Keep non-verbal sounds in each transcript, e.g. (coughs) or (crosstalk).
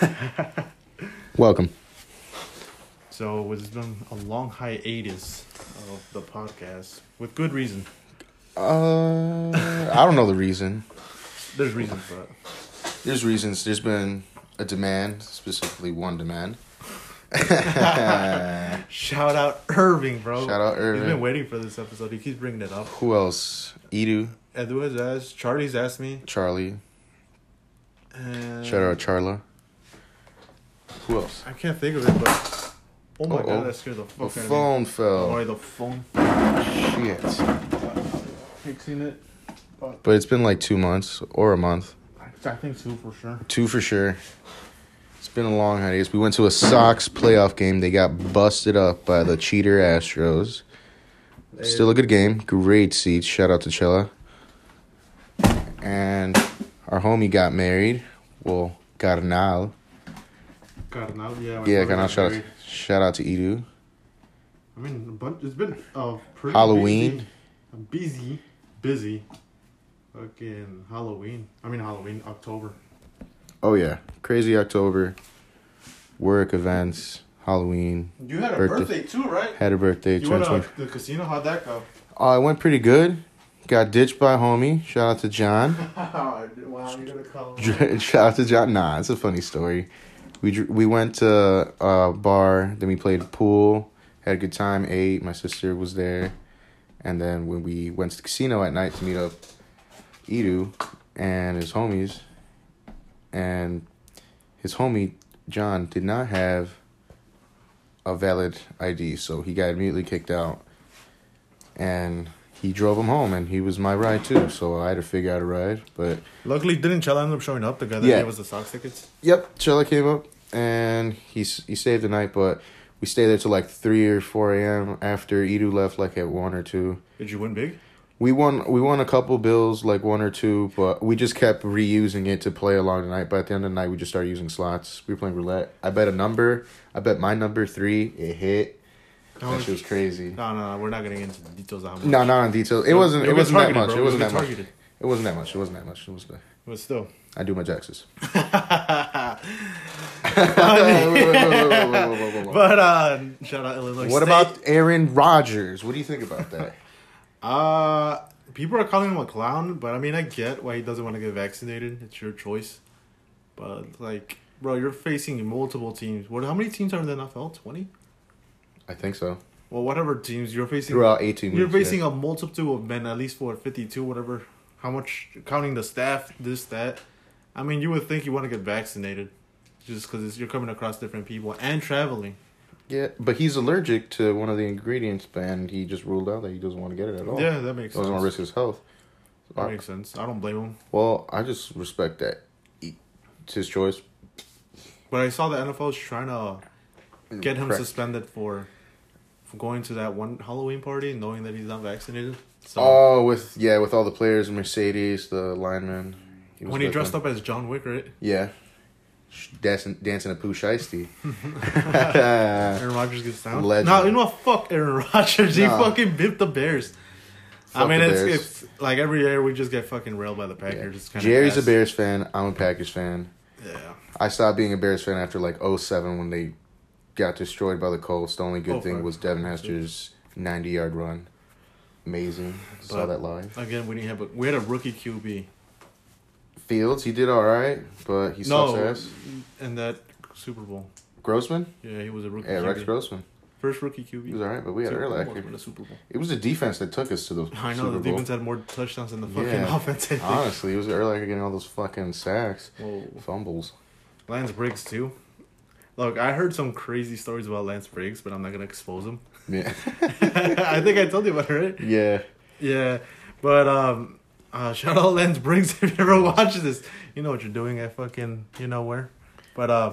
(laughs) Welcome. So it's been a long hiatus of the podcast with good reason. Uh, I don't know the reason. There's reasons for it. There's reasons. There's been a demand, specifically one demand. (laughs) Shout out Irving, bro. Shout out He's Irving. been waiting for this episode. He keeps bringing it up. Who else? Edu, Edu has asked. Charlie's asked me. Charlie. And Shout out Charla. Who else? I can't think of it, but oh my Uh-oh. god, that scared the The fuck out of me. phone fell. the phone. Fell. Shit. Fixing it. But it's been like two months or a month. I think two for sure. Two for sure. It's been a long hiatus. We went to a Sox playoff game. They got busted up by the cheater Astros. Still a good game. Great seats. Shout out to Chilla. And our homie got married. Well, Carnal. Carnal, yeah. Yeah, Carnal. Shout out, shout out to Edu. I mean, a bunch. It's been uh, pretty Halloween. Busy, busy, busy. Fucking Halloween. I mean Halloween, October. Oh, yeah. Crazy October. Work events. Halloween. You had a Birthday. birthday, too, right? Had a birthday. You went to 20 the casino. How'd that go? Uh, it went pretty good. Got ditched by a homie. Shout out to John. (laughs) wow, you're gonna call him. (laughs) Shout out to John. Nah, it's a funny story. We we went to a bar, then we played pool, had a good time, ate. My sister was there, and then when we went to the casino at night to meet up, Edu and his homies, and his homie John did not have a valid ID, so he got immediately kicked out, and he drove him home, and he was my ride too. So I had to figure out a ride, but. Luckily, didn't Chella end up showing up? The guy that Yeah. gave us the Sox tickets. Yep, Chella came up and he he stayed the night, but we stayed there till like three or four a.m. after Edu left, like at one or two. Did you win big? We won we won a couple bills, like one or two, but we just kept reusing it to play along the night. But at the end of the night, we just started using slots. We were playing roulette. I bet a number. I bet my number three. It hit. That shit was crazy. No, no, no, we're not getting into the details of how much. No, not on detail. It You'll- wasn't. It wasn't that much. bro. It wasn't that get much. It wasn't that much. It wasn't that much. It was. The, But still. I do my taxes. But uh, shout out Illinois. What State. about Aaron Rodgers? What do you think about that? (laughs) Uh, people are calling him a clown, but I mean, I get why he doesn't want to get vaccinated. It's your choice. But like, bro, you're facing multiple teams. What? How many teams are in the NFL? Twenty. I think so. Well, whatever teams you're facing. Throughout 18. You're facing yeah. a multitude of men, at least for fifty-two, whatever. How much? Counting the staff, this, that. I mean, you would think you want to get vaccinated, just because you're coming across different people and traveling. Yeah, but he's allergic to one of the ingredients, and he just ruled out that he doesn't want to get it at all. Yeah, that makes Doesn't sense. want to risk his health. That makes sense. I don't blame him. Well, I just respect that. It's his choice. But I saw the NFL's trying to get him Correct. suspended for going to that one Halloween party, knowing that he's not vaccinated. So Oh, with yeah, with all the players, Mercedes, the lineman. was when he dressed them. up as John Wick, right? Yeah. Dancing, dancing a Pooh Shiesty. (laughs) (laughs) Aaron Rodgers gets down. Legend. No, you know what? Fuck Aaron (laughs) Rodgers. He No. fucking bipped the Bears. I mean, it's, Bears. it's like every year we just get fucking railed by the Packers. It's kind Jerry's a Bears fan. I'm a Packers fan. Yeah. I stopped being a Bears fan after like 07 when they got destroyed by the Colts. The only good Oh, thing was Devin Hester's 90 yard run. Amazing. Saw that live. Again, we didn't have a we had a rookie QB. Fields, he did all right, but he sucks No, ass. in that Super Bowl. Grossman? Yeah, he was a rookie. Yeah, Rex QB. Grossman. First rookie QB. He was all right, but we had almost the Super Bowl. It was the defense that took us to the (laughs) I know Super the Bowl. defense had more touchdowns than the fucking Yeah. (laughs) offense. Honestly, it was early getting all those fucking sacks, Whoa. fumbles. Lance Briggs too. Look, I heard some crazy stories about Lance Briggs, but I'm not gonna expose him. Yeah, (laughs) I think I told you about it, right? yeah. Yeah, but um, uh, shout out Lance Briggs (laughs) if you ever watch this. You know what you're doing at fucking you know where, but uh,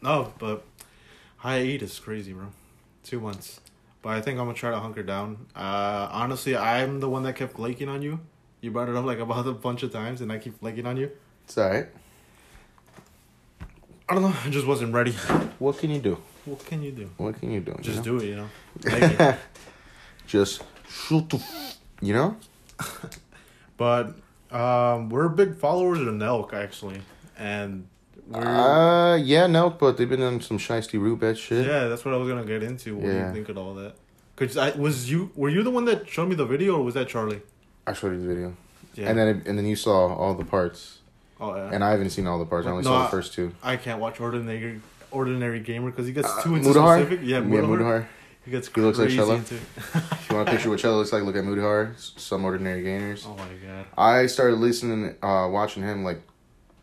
no, but hiatus is crazy, bro. Two months, but I think I'm gonna try to hunker down. Uh, honestly, I'm the one that kept flaking on you. You brought it up like about a bunch of times, and I keep flaking on you. It's all right. I don't know. I just wasn't ready. What can you do? What can you do? What can you do? Just you know? do it, you know. It. (laughs) Just shoot the, f- you know. (laughs) But um, we're big followers of Nelk actually, and Where- Uh, yeah, no, but they've been on some shiesty root bet shit. yeah, that's what I was gonna get into. What do you think of all that? Cause I was you. Were you the one that showed me the video, or was that Charlie? I showed you the video, Yeah. and then it, and then you saw all the parts, oh yeah. and I haven't seen all the parts. I only No, saw the first two. I can't watch ordinary ordinary gamer because he gets Uh, too into Mutahar? specific. Yeah, Yeah, Mutahar. Mutahar. He gets He looks like into. If you want a picture what Cello looks like, look at Mutahar. s- Some Ordinary Gamers. Oh my god. I started listening, uh, watching him like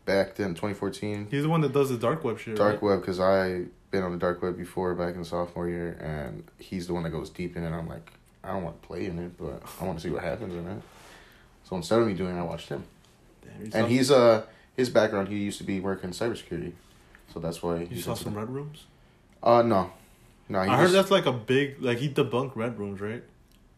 back then, 2014, He's the one that does the dark web shit. dark right? web, because I been on the dark web before back in sophomore year, and he's the one that goes deep in it. I'm like, I don't want to play in it, but I want to see what happens in it. So instead of me doing, it, I watched him, Damn, and he's uh his background. He used to be working in cybersecurity, so that's why. You he's saw some red rooms. Uh no, no. He I heard that's like a big like he debunked red rooms, right?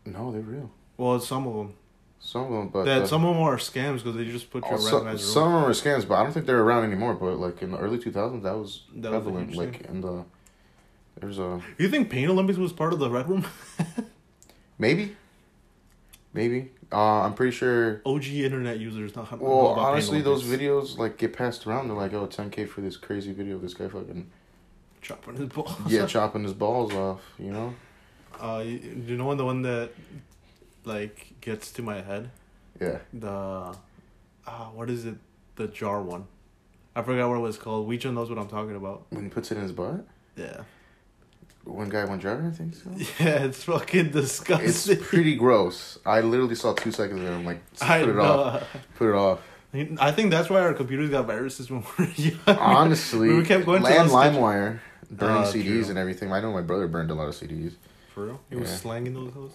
no, they're real. Well, some of them. Some of them, but that uh, some of them are scams because they just put your Oh, so- some of them are scams, but I don't think they're around anymore. But like in the early 2000s, that was That prevalent. huge like in the there's a You think Pain Olympics was part of the red room? (laughs) maybe, maybe. Uh, I'm pretty sure. OG internet users not. Well, honestly, those videos like get passed around. They're like, oh, 10k for this crazy video. of This guy fucking chopping his balls. yeah, chopping his balls off. You know. Uh, you, you know the one that, like, gets to my head. Yeah. The, uh, what is it? The jar one. I forgot what it was called. Wicho knows what I'm talking about. When he puts it in his butt. Yeah. One guy, one driver. I think so. (laughs) Yeah, it's fucking disgusting. It's pretty gross. I literally saw two seconds of it. I'm like, (laughs) put I it know. off. Put it off. I think that's why our computers got viruses when we were (laughs) young. Honestly, we kept going to and those kitchen- LimeWire burning Ah, CDs true. and everything. I know my brother burned a lot of CDs. For real? He was Yeah. slanging those hoes?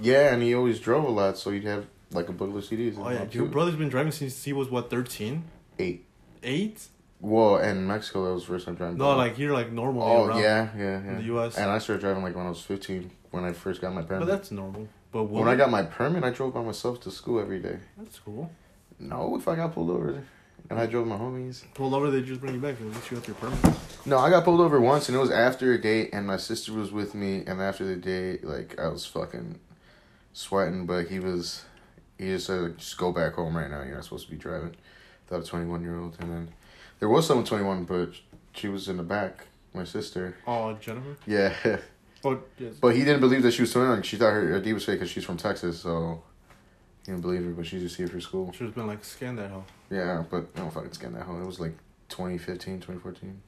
Yeah, and he always drove a lot, so he'd have like a booklet of CDs. Oh, yeah. Your two- brother's been driving since he was, what, 13? eight. 8? Well, and in Mexico, that was the first time driving. No, like here, like normally oh yeah, yeah, yeah. in the U.S. And I started driving like when I was fifteen, when I first got my permit. but that's normal. But when I got my permit, I drove by myself to school every day. That's cool. No, if I got pulled over, and I drove my homies. Pulled over, they just bring you back. At least you got your permit. No, I got pulled over once, and it was after a date, and my sister was with me, and after the date, like I was fucking sweating, but he was, he just said, just go back home right now. You're not supposed to be driving. A twenty one year old, and then there was someone twenty one, but she was in the back. My sister. Oh, Jennifer? Yeah, Oh, yes. but he didn't believe that she was twenty one. She thought her ID was fake because she's from Texas, so he didn't believe her. But she's just here for school. Should have been like, scan that hell. Yeah, but I don't fucking scan that home. It was like 2015, 2014.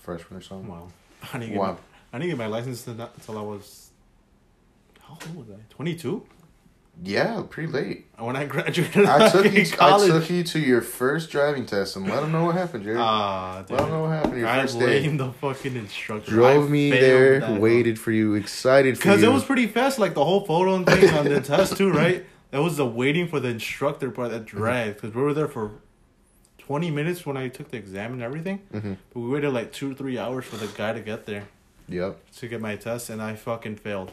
freshman or something. Wow. (laughs) I didn't get, Wow. my, I didn't get my license until until I was. How old was I? 22? Yeah, pretty late. When I (laughs) graduated I took you. I took you to your first driving test and let them know what happened, Jared. Ah, dude. let them know what happened your I first day. the fucking instructor. Drove I me there, that waited for you, excited for you. Because it was pretty fast, like the whole photo and thing on the test too, (laughs) right? It was the waiting for the instructor part that dragged. Because we were there for twenty minutes when I took the exam and everything, hmm but we waited like two or three hours for the guy to get there Yep. to get my test, and I fucking failed.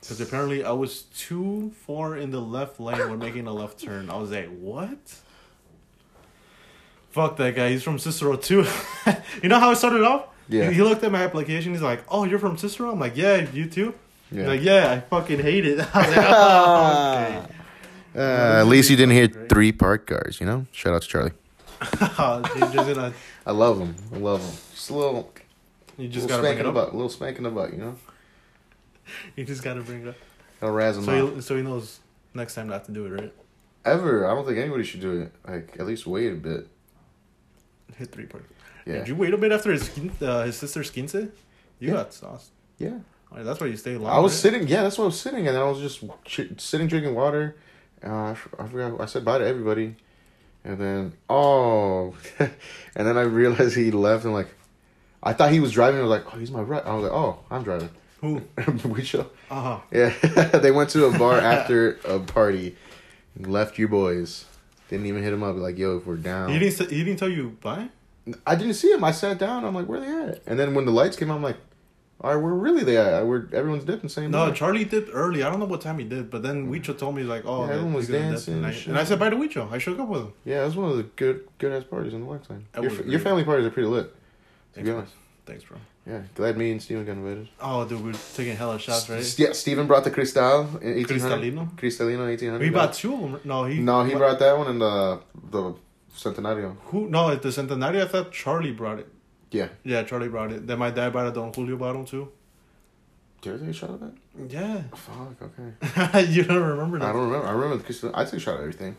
Because apparently I was too far in the left lane when making a left turn. I was like, what? Fuck that guy. He's from Cicero too. (laughs) you know how I started off? Yeah. He looked at my application. He's like, "Oh, you're from Cicero." I'm like, "Yeah, you too." Yeah. like, "Yeah, I fucking hate it." (laughs) I was like, (laughs) "Oh, Uh, at least you didn't hear three park cars, you know? Shout out to Charlie. okay." gonna, I love him. I love him. Just a little, you just little gotta spank in the butt. A little spank in the butt, you know? (laughs) You just gotta bring it up. Gotta razz him So up. he, so he knows next time not to do it, right? Ever. I don't think anybody should do it. Like, at least wait a bit. Hit three parts. Yeah. Did you wait a bit after his skin, uh, his sister's quince? You Yeah. got sauce. Yeah. That's why you stayed long. I was right? sitting, yeah, that's why I was sitting, and I was just ch- sitting drinking water. Uh, I, f- I forgot, I said bye to everybody. And then, oh, (laughs) and then I realized he left, and like, I thought he was driving. I was like, oh, he's my right. I was like, oh, I'm driving. Who? (laughs) Uh huh. Yeah, (laughs) they went to a bar after a party. Left your boys. Didn't even hit him up like, yo, if we're down. He didn't. He didn't tell you bye. I didn't see him. I sat down. I'm like, where they at? And then when the lights came, on, I'm like, all right, where really they at? We're everyone's dipping same. No, bar. Charlie dipped early. I don't know what time he did, but then Wicho told me like, oh, Yeah, everyone was dancing and I, and I said bye to Wicho. I shook up with him. Yeah, it was one of the good good ass parties in the. That Your, was fa- great. your family parties are pretty lit. To Thanks, be bro. honest. Thanks, bro. Yeah, glad me and Steven got invited. Oh, dude, we're taking hella shots, right? S- Yeah, Steven brought the Cristal in 1800. Cristalino. Cristalino 1800. We bought two of them. No, he. No, he brought that one and the the Centenario. Who? No, the Centenario, I thought Charlie brought it. Yeah. Yeah, Charlie brought it. Then my dad bought a Don Julio bottle too. Did I take a shot of that? Yeah. Fuck. Okay. (laughs) you don't remember that? I don't remember. I remember because I took a shot of everything.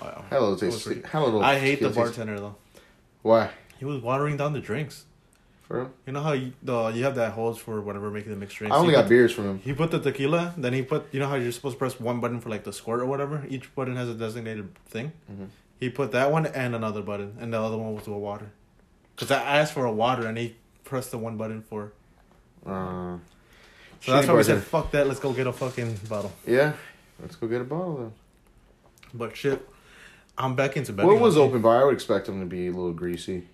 Wow. Hello, taste. Hello. I hate the bartender though. Why? He was watering down the drinks. For real? You know how you, the you have that hose for whatever making the mixed drinks. I only got put, beers from him. He put the tequila, then he put you know how you're supposed to press one button for like the squirt or whatever. Each button has a designated thing. Mhm. He put that one and another button, and the other one was the water. Cause I asked for a water, and he pressed the one button for. Uh, So that's why we said, "Fuck that, let's go get a fucking bottle." Yeah. Let's go get a bottle then. But shit, I'm back into betting. What was open bar? I would expect them to be a little greasy.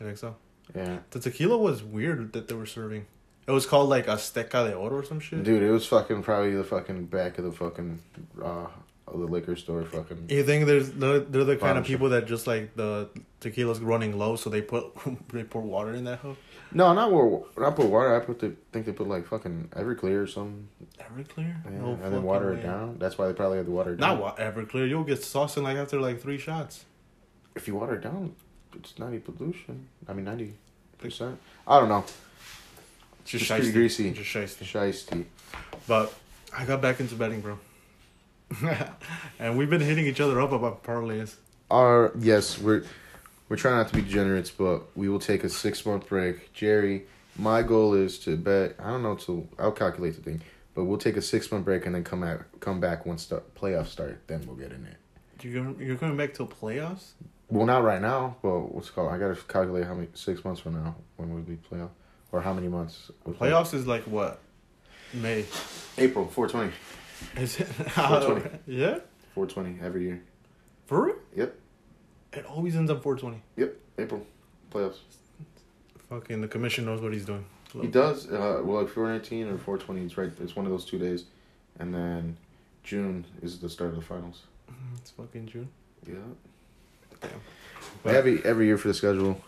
I think so. Yeah. The tequila was weird that they were serving. It was called like Azteca de Oro or some shit. Dude, it was fucking probably the fucking back of the fucking uh of the liquor store fucking You think there's they're, they're the kind of people that just like the tequila's running low, so they put (laughs) they pour water in that hoe. No, not war not put water, I put the think they put like fucking Everclear or something. Everclear, Yeah, No and then water way. it down. That's why they probably had the water down. Not wa- Everclear. You'll get sauce in like after like three shots. if you water it down, it's ninety pollution. I mean ninety percent. I don't know. Just It's pretty shiesty. greasy. Just shiesty. Shiesty. But I got back into betting, bro. (laughs) and we've been hitting each other up about parlays. Our yes, we're we're trying not to be degenerates, but we will take a six month break. Jerry, my goal is to bet. I don't know till I'll calculate the thing, but we'll take a six month break and then come out come back once the playoffs start. Then we'll get in it. You're going, you're going back till playoffs? Well, not right now, but what's it called? I gotta calculate how many six months from now when would be playoff, or how many months? would play- Playoffs is like what? May. April four twenty. Is it? (laughs) 420. (laughs) yeah? Four twenty every year. For real? Yep. It always ends up 420. Yep. April playoffs. Fucking the commission knows what he's doing. He does. Uh, well, like four nineteen or four twenty. It's right. It's one of those two days, and then June is the start of the finals. (laughs) It's fucking June. Yeah. Damn. every every year for the schedule,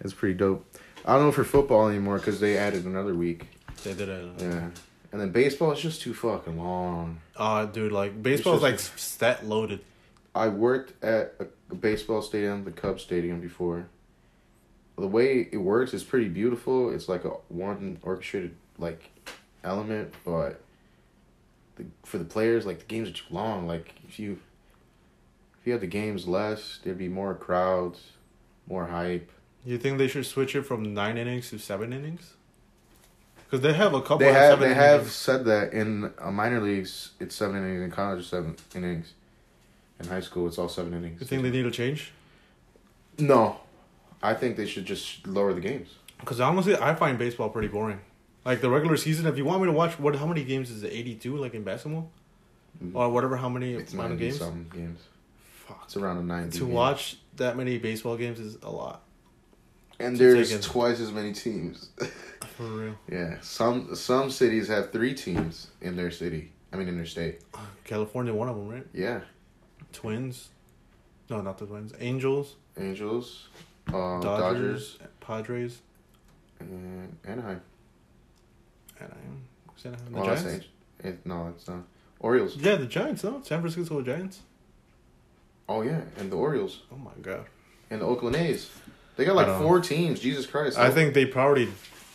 it's pretty dope. I don't know for football anymore because they added another week. They did it. Yeah. And then baseball is just too fucking long. Uh, dude, like baseball is like just- stat loaded. I worked at a, a baseball stadium, the Cubs Stadium, before. The way it works is pretty beautiful. It's like a one orchestrated like element, but the, for the players, like the games are too long. Like if you if you had the games less, there'd be more crowds, more hype. You think they should switch it from nine innings to seven innings? Because they have a couple. They of have they have innings. said that in uh, minor leagues it's seven innings, in college it's seven innings, in high school it's all seven innings. You think they need to change? No, I think they should just lower the games. Because honestly, I find baseball pretty boring. Like the regular season, if you want me to watch, what? How many games is it? Eighty-two, like in basketball, or whatever. How many It's ninety games? some games. Fuck. It's around a ninety. To game. watch that many baseball games is a lot. and to there's twice as many teams. (laughs) For real. yeah, some some cities have three teams in their city. I mean, in their state. California, one of them, right? Yeah, Twins. No, not the Twins. Angels, Angels, uh, Dodgers, Dodgers, Padres, and Anaheim. Anaheim. Is Anaheim the Well, Giants? It, no, it's not. Orioles. Yeah, the Giants. No, San Francisco Giants. Oh yeah, and the Orioles Oh my god. and the Oakland A's. They got I like don't four teams. Jesus Christ! I think they probably,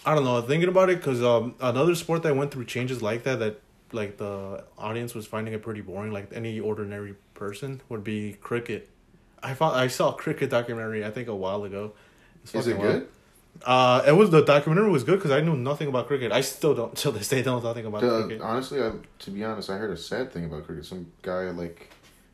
I don't know. Thinking about it, because um, another sport that went through changes like that, that like the audience was finding it pretty boring. Like any ordinary person would be cricket. I thought I saw a cricket documentary. I think a while ago. It's Is it fucking wild. good? Uh, it was the documentary was good because I knew nothing about cricket. I still don't (laughs) till this day don't know nothing about The- cricket. honestly, I, to be honest, I heard a sad thing about cricket. Some guy, like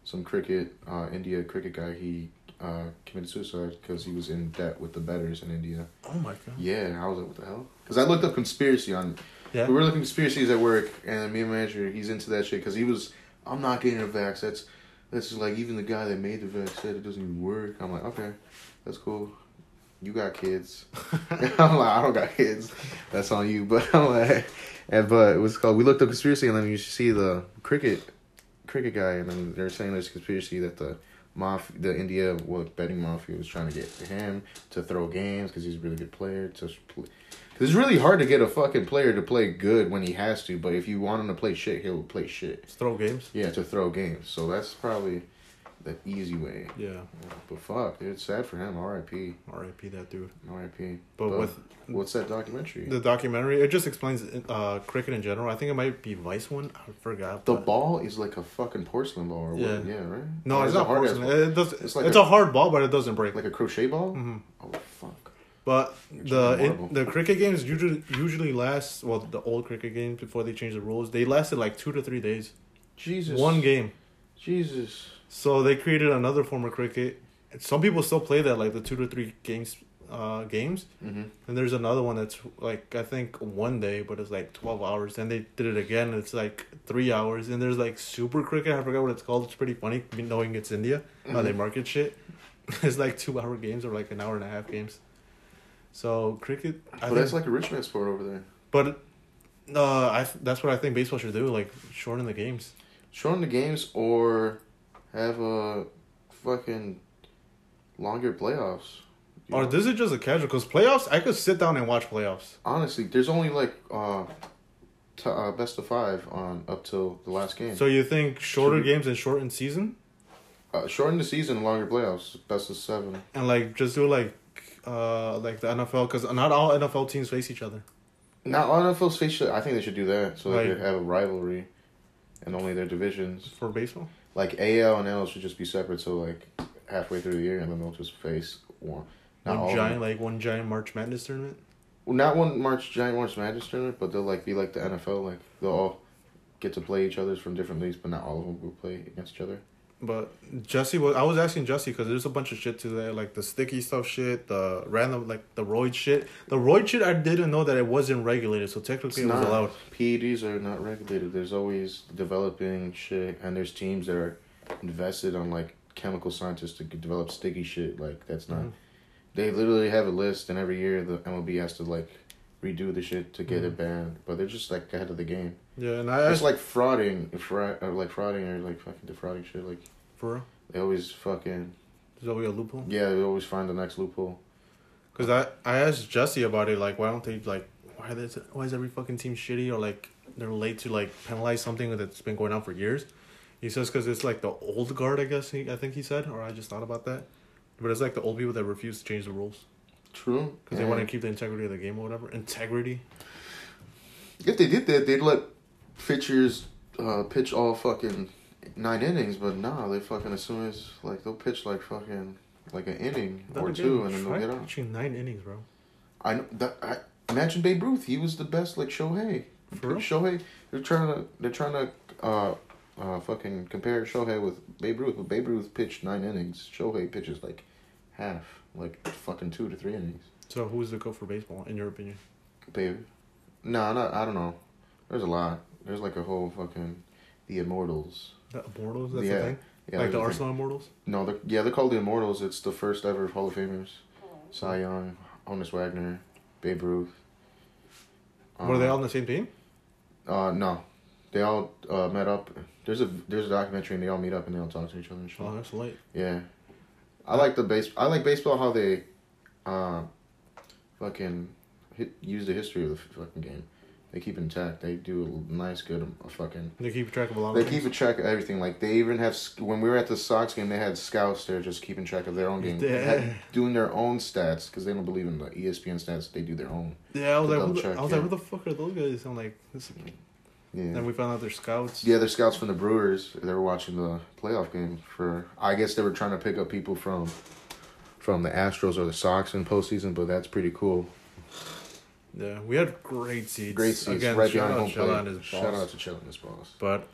some cricket, uh, India cricket guy, he uh, committed suicide because he was in debt with the betters in India. Oh my god. Yeah, I was like, what the hell? Because I looked up conspiracy on. Yeah. We were looking conspiracies at work, and me and my manager, he's into that shit because he was, I'm not getting a vax. That's, that's like even the guy that made the vax said it doesn't even work. I'm like, okay, that's cool. You got kids. (laughs) (laughs) I'm like, I don't got kids. That's on you. (laughs) But I'm like, and but it was called. We looked up conspiracy, and then you see the cricket, cricket guy, and then they're saying there's a conspiracy that the mafia, the India what betting mafia was trying to get him to throw games because he's a really good player. To because it's really hard to get a fucking player to play good when he has to. But if you want him to play shit, he'll play shit. Just throw games. Yeah, to throw games. So that's probably the easy way. Yeah, But fuck, dude, it's sad for him. R.I.P. R.I.P. that dude. R.I.P. But, But with What's that documentary? the documentary, it just explains uh, cricket in general. I think it might be Vice one. I forgot. The ball is like a fucking porcelain ball, or Yeah. what? Yeah, right. No, it's is it not porcelain. It does. It's It's, like a, a- hard ball, but it doesn't break. Like a crochet ball. hmm Oh fuck. But It's the it, the cricket games usually usually last. Well, the old cricket games before they changed the rules, they lasted like two to three days. Jesus. One game. Jesus. So they created another form of cricket. Some people still play that, like the two to three games, uh, games. Mm-hmm. And there's another one that's like I think one day, but it's like twelve hours. Then they did it again. It's like three hours. And there's like super cricket. I forgot what it's called. It's pretty funny knowing it's India how they Mhm. market shit. (laughs) it's like two hour games or like an hour and a half games. So cricket, I But think, that's like a rich man sport over there. but uh, I that's what I think baseball should do. Like shorten the games. Shorten the games or have a fucking longer playoffs. Or this is just a casual because playoffs. I could sit down and watch playoffs. Honestly, there's only like uh, t- uh best of five on up till the last game. So you think shorter Should games and shortened season, uh, shorten the season, longer playoffs, best of seven. and like just do like uh like the NFL because not all NFL teams face each other. Now NFL's face I think they should do that so they could have a rivalry, and only their divisions. For baseball, Like AL and L should just be separate. So like halfway through the year, and then they'll just face one. Not one giant like one giant March Madness tournament. Well, not one March Giant March Madness tournament, but they'll like be like the NFL. Like they'll all get to play each other's from different leagues, but not all of them will play against each other. But Jesse was I was asking Jesse because there's a bunch of shit to there like the sticky stuff shit, the random like the roid shit. The roid shit I didn't know that it wasn't regulated, so technically It's it was not. allowed. PEDs are not regulated. There's always developing shit, and there's teams that are invested on like chemical scientists to develop sticky shit. Like that's not. Mhm. They literally have a list, and every year the MLB has to like redo the shit to get Mhm. it banned. But they're just like ahead of the game. Yeah, and I It's asked like frauding, fra- or like frauding or like fucking defrauding shit. Like for real. they always fucking There's always a loophole. yeah, they always find the next loophole. Cause I I asked Jesse about it. Like, why don't they like why is why is every fucking team shitty or like they're late to like penalize something that's been going on for years? He says because it's like the old guard. I guess he I think he said, or I just thought about that. But it's like the old people that refuse to change the rules True. because they want to keep the integrity of the game or whatever. Integrity. If they did that, they'd let pitchers uh, pitch all fucking nine innings, but nah, they fucking as soon as like they'll pitch like fucking like an inning Then or two, and then they'll get out. pitching nine innings, bro. I know that. I imagine Babe Ruth. He was the best, like Shohei. For real? Shohei. They're trying to. They're trying to. Uh, uh, fucking compare Shohei with Babe Ruth. But Babe Ruth pitched nine innings. Shohei pitches like half, like fucking two to three innings. So who's the goat for baseball in your opinion? Babe. No, not. I don't know. There's a lot. There's like a whole fucking the Immortals. The Immortals. That's Yeah. the thing. Yeah, like the a thing. Arsenal Immortals. No, they're, yeah, they're called the Immortals. It's the first ever Hall of Famers. Cy Young, Honus Wagner, Babe Ruth. Were they Um, all on the same team? Uh, no, they all uh, met up. There's a there's a documentary and they all meet up and they all talk to each other and shit. Oh, that's late. Yeah, I like the base. I like baseball how they, uh, fucking hit, use the history of the fucking game. They keep intact. They do a nice, good, uh, fucking. They keep track of a lot. They keep a track of everything. Like they even have when we were at the Sox game, they had scouts there just keeping track of their own game, Yeah. doing their own stats because they don't believe in the ESPN stats. They do their own. Yeah, I was like, the, I was yeah. like, who the fuck are those guys? I'm like, this. Yeah. Then we found out they're scouts. Yeah, they're scouts from the Brewers. They were watching the playoff game for. I guess they were trying to pick up people from, from the Astros or the Sox in postseason. But that's pretty cool. Yeah, we had great seats. Great seats Again, right shout behind out home plate. and his Shout out to Chill and his boss. But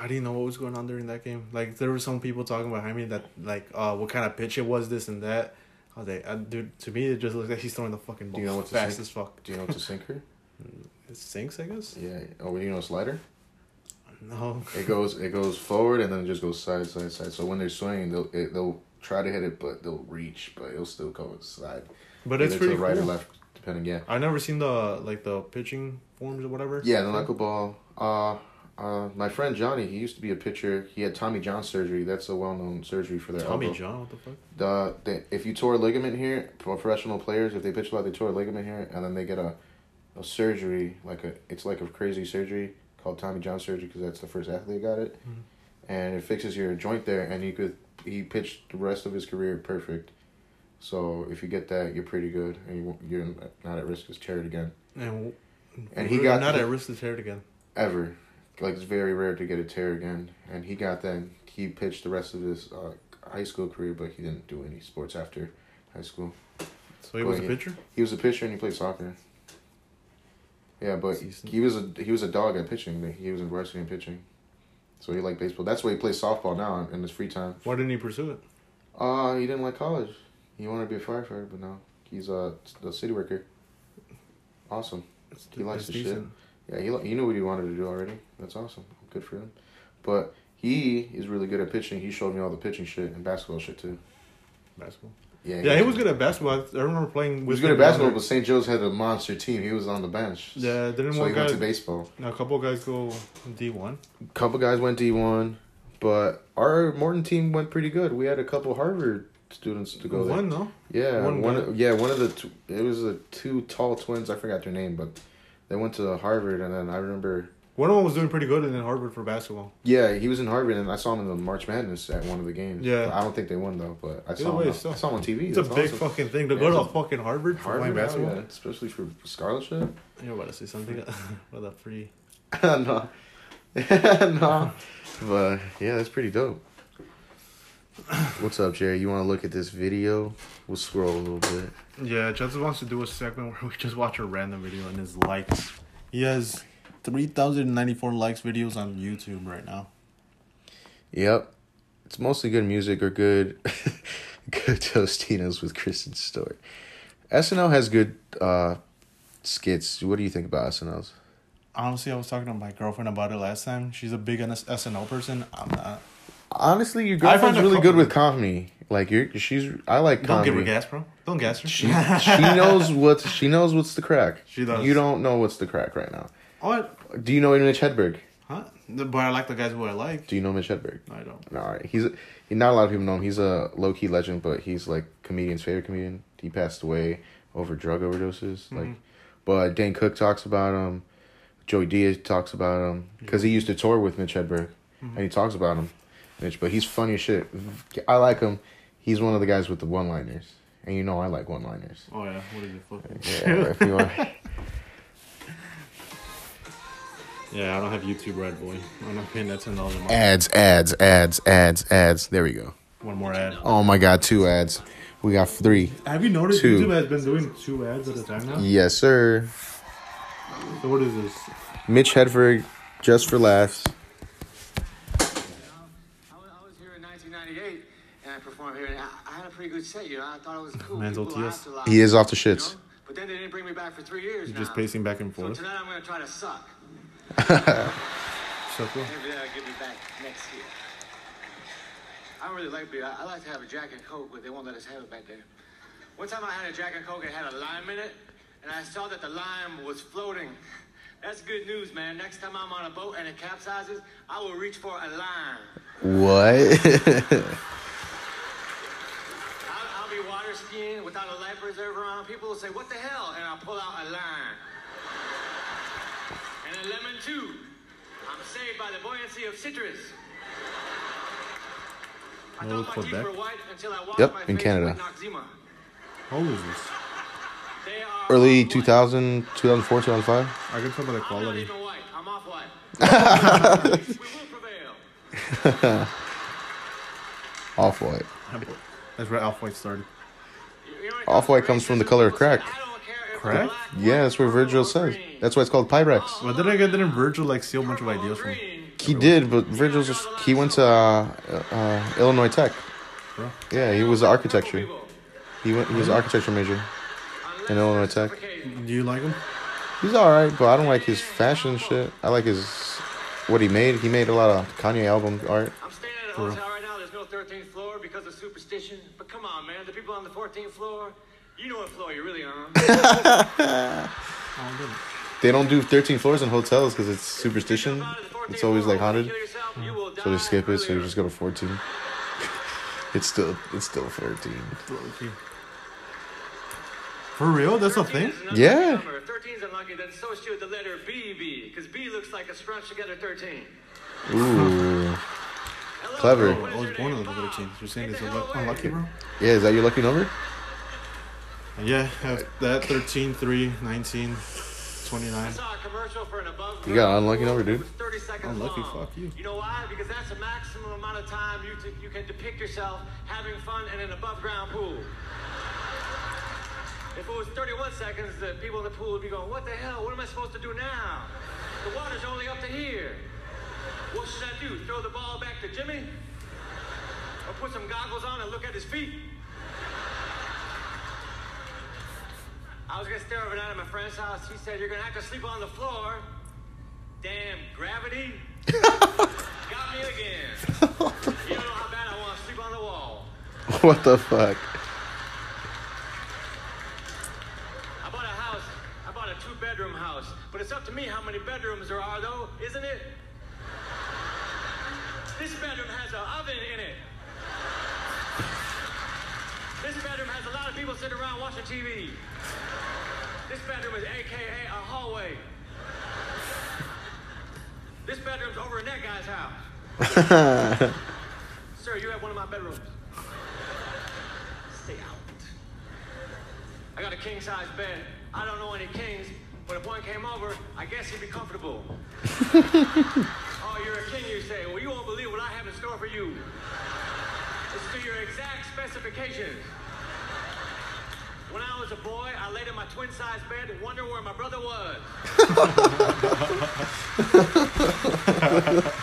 I didn't know what was going on during that game. Like there were some people talking behind me that like, uh, what kind of pitch it was, this and that. I was like, uh, dude, to me it just looks like he's throwing the fucking ball Do you know what's fast sink? as fuck. Do you know what's a sinker? (laughs) It sinks, I guess. yeah. Oh, you know a slider? No. It goes it goes forward and then it just goes side side side. So when they're swinging, they'll it, they'll try to hit it, but they'll reach, but it'll still go side. But it's pretty to the right cool. or left, depending. Yeah. I never seen the like the pitching forms or whatever. Yeah, the knuckleball. Uh, uh, my friend Johnny, he used to be a pitcher. He had Tommy John surgery. That's a well-known surgery for their Tommy elbow. John, what the fuck? The, the if you tore a ligament here, professional players, if they pitch a lot, they tore a ligament here, and then they get a, a surgery like a it's like a crazy surgery called Tommy John surgery because that's the first athlete got it, Mhm. and it fixes your joint there, and he could he pitched the rest of his career perfect. So if you get that, you're pretty good, and you, you're not at risk of tear it again And, And he got not at risk to tear it again. ever. Like it's very rare to get a tear again, and he got that. He pitched the rest of his uh, high school career, but he didn't do any sports after high school. So he was a pitcher. He was a pitcher and he played soccer. Yeah, but Decent. he was a he was a dog at pitching. He was in varsity in pitching, so he liked baseball. That's why he plays softball now in his free time. Why didn't he pursue it? Uh, he didn't like college. He wanted to be a firefighter, but now he's uh, a city worker. Awesome. It's, He likes the shit. Yeah, he he knew what he wanted to do already. That's awesome. Good for him. But he is really good at pitching. He showed me all the pitching shit and basketball shit too. Basketball. Yeah, Yeah, he was good at basketball. I remember playing He was good at basketball, but St. Joe's had a monster team. He was on the bench. Yeah, they didn't so one he guy? went to baseball. a couple guys go D one. A couple guys went D one, but our Morton team went pretty good. We had a couple Harvard students to go there. One no. Yeah, One one. guy. yeah, one of the tw- it was the two tall twins. I forgot their name, but they went to Harvard, and then I remember. One of them was doing pretty good in Harvard for basketball. Yeah, he was in Harvard, and I saw him in the March Madness at one of the games. Yeah. I don't think they won though, but I Either saw way, him. still- I saw him on TV. It's a big awesome. fucking thing to Yeah, go to a- fucking Harvard for playing Harvard, hell basketball. yeah, especially for scholarship. You're about to say something (laughs) (laughs) with a free. (laughs) no, no, but yeah, that's pretty dope. (coughs) What's up, Jerry? You want to look at this video? We'll scroll a little bit. Yeah, Justin wants to do a segment where we just watch a random video and his likes. He has three thousand ninety four likes videos on YouTube right now. Yep. It's mostly good music or good (laughs) good Tostinos with Kristen Stewart. SNL has good uh skits. What do you think about SNL's? Honestly, I was talking to my girlfriend about it last time. She's a big SNL person. I'm not. Honestly, your girlfriend's really co- good with comedy. Like you're she's I like Don't comedy. give her gas, bro. Don't gas her. She she knows (laughs) what's she knows what's the crack. She does. You don't know what's the crack right now. What? Do you know Mitch Hedberg? Huh? But I like the guys who I like. Do you know Mitch Hedberg? No, I don't. No, all right. He's not a lot of people know him. He's a low key legend, but he's like comedian's favorite comedian. He passed away over drug overdoses. Mm-hmm. Like, but Dane Cook talks about him. Joey Diaz talks about him because he used to tour with Mitch Hedberg, mm-hmm. and he talks about him, Mitch. But he's funny as shit. I like him. He's one of the guys with the one liners, and you know I like one liners. Oh yeah. What is it? Fucking. Yeah, if you want. (laughs) Yeah, I don't have YouTube Red Boy. I'm not paying that ten dollars a month. ads, ads, ads, ads, ads. There we go. One more ad. Oh my God, two ads. We got three. Have you noticed Two. YouTube has been doing two ads at a time now? Yes, sir. So what is this? Mitch Hedberg, just for laughs. I was, here in 1998, and I performed here, and I, I had a pretty good set. You know, I thought it was cool. Man's People OTS. laughed a lot, He is off the you know? shits. But then they didn't bring me back for three years. You're just pacing back and So forth. tonight I'm going to try to suck. So cool. Maybe they'll give me back next year. I don't really like beer. I, I like to have a Jack and Coke, but they won't let us have it back there. One time I had a Jack and Coke, it had a lime in it, and I saw that the lime was floating. That's good news, man. Next time I'm on a boat and it capsizes, I will reach for a lime. What? (laughs) I'll, I'll be water skiing without a life preserver on. People will say, "What the hell?" And I'll pull out a line and a lemon too. I'm saved by the buoyancy of citrus. I thought my teeth Quebec? were white until I washed Yep, my in Canada. with How old is this? They are Early off-white. 2000, 2004, 2005? I can tell by the I'm not quality. even white. I'm off white. (laughs) we will prevail. Off white. That's where off white started. You know, Off-white comes from the color of people say, crack. "I don't care if it's Crack? black, Yeah, that's where Virgil says. That's why it's called Pyrex. Well, did I get didn't Virgil like steal a bunch of ideas from? He did, but Virgil's just, he went to uh, uh, Illinois Tech. Bro. Yeah, he was architecture. He went. He was architecture major. in Illinois Tech. Do you like him? He's all right, but I don't like his fashion shit. I like his what he made. He made a lot of Kanye album art. I'm staying at a hotel right now. There's no 13th floor because of superstition. But come on, man. The people on the 14th floor, you know what floor you're really on. (laughs) They don't do 13 floors in hotels because it's superstition. It's always like haunted, so they skip it. So you just go to 14. (laughs) it's still it's still 13. For real? That's a thing? Yeah. 13's unlucky, then so should the letter BB, because B looks like a scrunched together 13. Ooh. Clever. Oh, I was born on the 13th. You're saying it's unlucky, unlucky, bro? Yeah, is that your lucky number? Yeah, uh, that 13, 3, 19, 29. I saw a commercial for an above You got an ground unlucky pool number, dude. 30 seconds Unlucky, long. fuck you. You know why? Because that's the maximum amount of time you, t- you can depict yourself having fun in an above ground pool. If it was 31 seconds, the people in the pool would be going, What the hell? What am I supposed to do now? The water's only up to here. What should I do? Throw the ball back to Jimmy? Or put some goggles on and look at his feet? I was gonna stay overnight at my friend's house. He said, You're gonna have to sleep on the floor. Damn gravity. (laughs) Got me again. You don't know how bad I want to sleep on the wall. what the fuck? I bought a house. I bought a two bedroom house. But it's up to me how many bedrooms there are, though, isn't it? This bedroom has an oven in it. This bedroom has a lot of people sitting around watching TV. This bedroom is AKA a hallway. This bedroom's over in that guy's house. (laughs) Sir, you have one of my bedrooms. Stay out. I got a king size bed. I don't know any kings, but if one came over, I guess he'd be comfortable. (laughs) oh, you're a king, you say. Well, you won't believe what I have in store for you. It's to your exact specifications. When I was a boy, I laid in my twin size bed and wondered where my brother was. (laughs)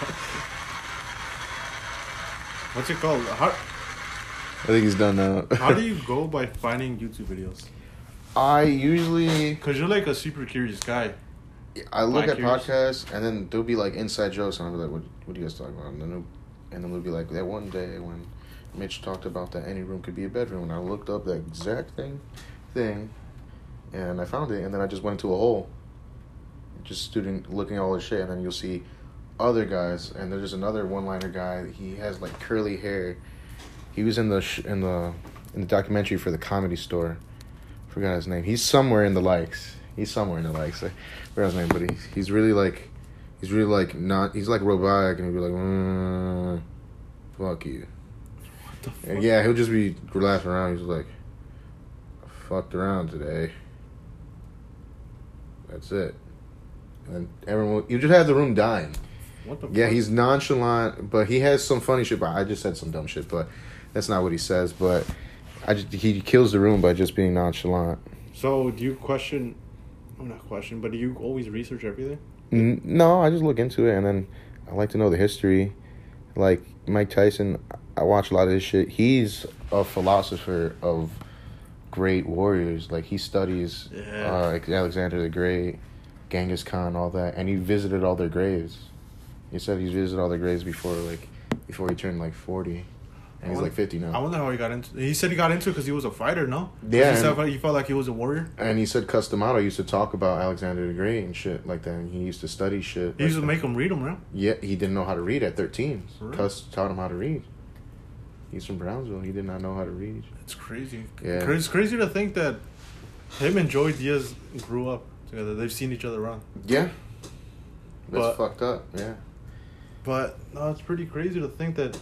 What's it called? How, I think he's done now. how do you (laughs) go by finding YouTube videos? I usually Because you're like a super curious guy. I look at Ears. podcasts and then there'll be like inside jokes and I'll be like, what, what are you guys talking about? And then it'll, and then they'll be like, that one day when Mitch talked about that any room could be a bedroom, and I looked up that exact thing, thing, and I found it, and then I just went into a hole, just student looking all this shit, and then you'll see other guys, and there's another one-liner guy. He has like curly hair. He was in the sh- in the in the documentary for the Comedy Store. Forgot his name. He's somewhere in the likes. He's somewhere in the likes. I forgot his name, but he, he's really like, he's really like not. He's like robotic, and he'll be like, mm, "Fuck you." What the fuck? And yeah, he'll just be laughing around. He's like, I fucked around today. That's it. And everyone, you just have the room dying. What the Yeah, fuck? he's nonchalant, but he has some funny shit. But I just said some dumb shit, but that's not what he says. But I just, he kills the room by just being nonchalant. So do you question? I'm not question, but do you always research everything? N- No, I just look into it, and then I like to know the history. Like Mike Tyson, I watch a lot of this shit. He's a philosopher of great warriors. Like he studies Yeah. uh, like Alexander the Great, Genghis Khan, all that, and he visited all their graves. He said he's visited all their graves before like before he turned like forty, and he's I like fifty now. I wonder how he got into. He said he got into it because he was a fighter. no? Yeah, He, said he felt like he was a warrior. And he said Cus D'Amato used to talk about Alexander the Great and shit like that. And he used to study shit. He used to that. make him read them, right? Yeah, he didn't know how to read at 13. Really? Cus taught him how to read. He's from Brownsville. He did not know how to read. It's crazy. Yeah. It's crazy to think that him and Joey Diaz grew up together. They've seen each other run. Yeah. But- That's fucked up. Yeah. But no, it's pretty crazy to think that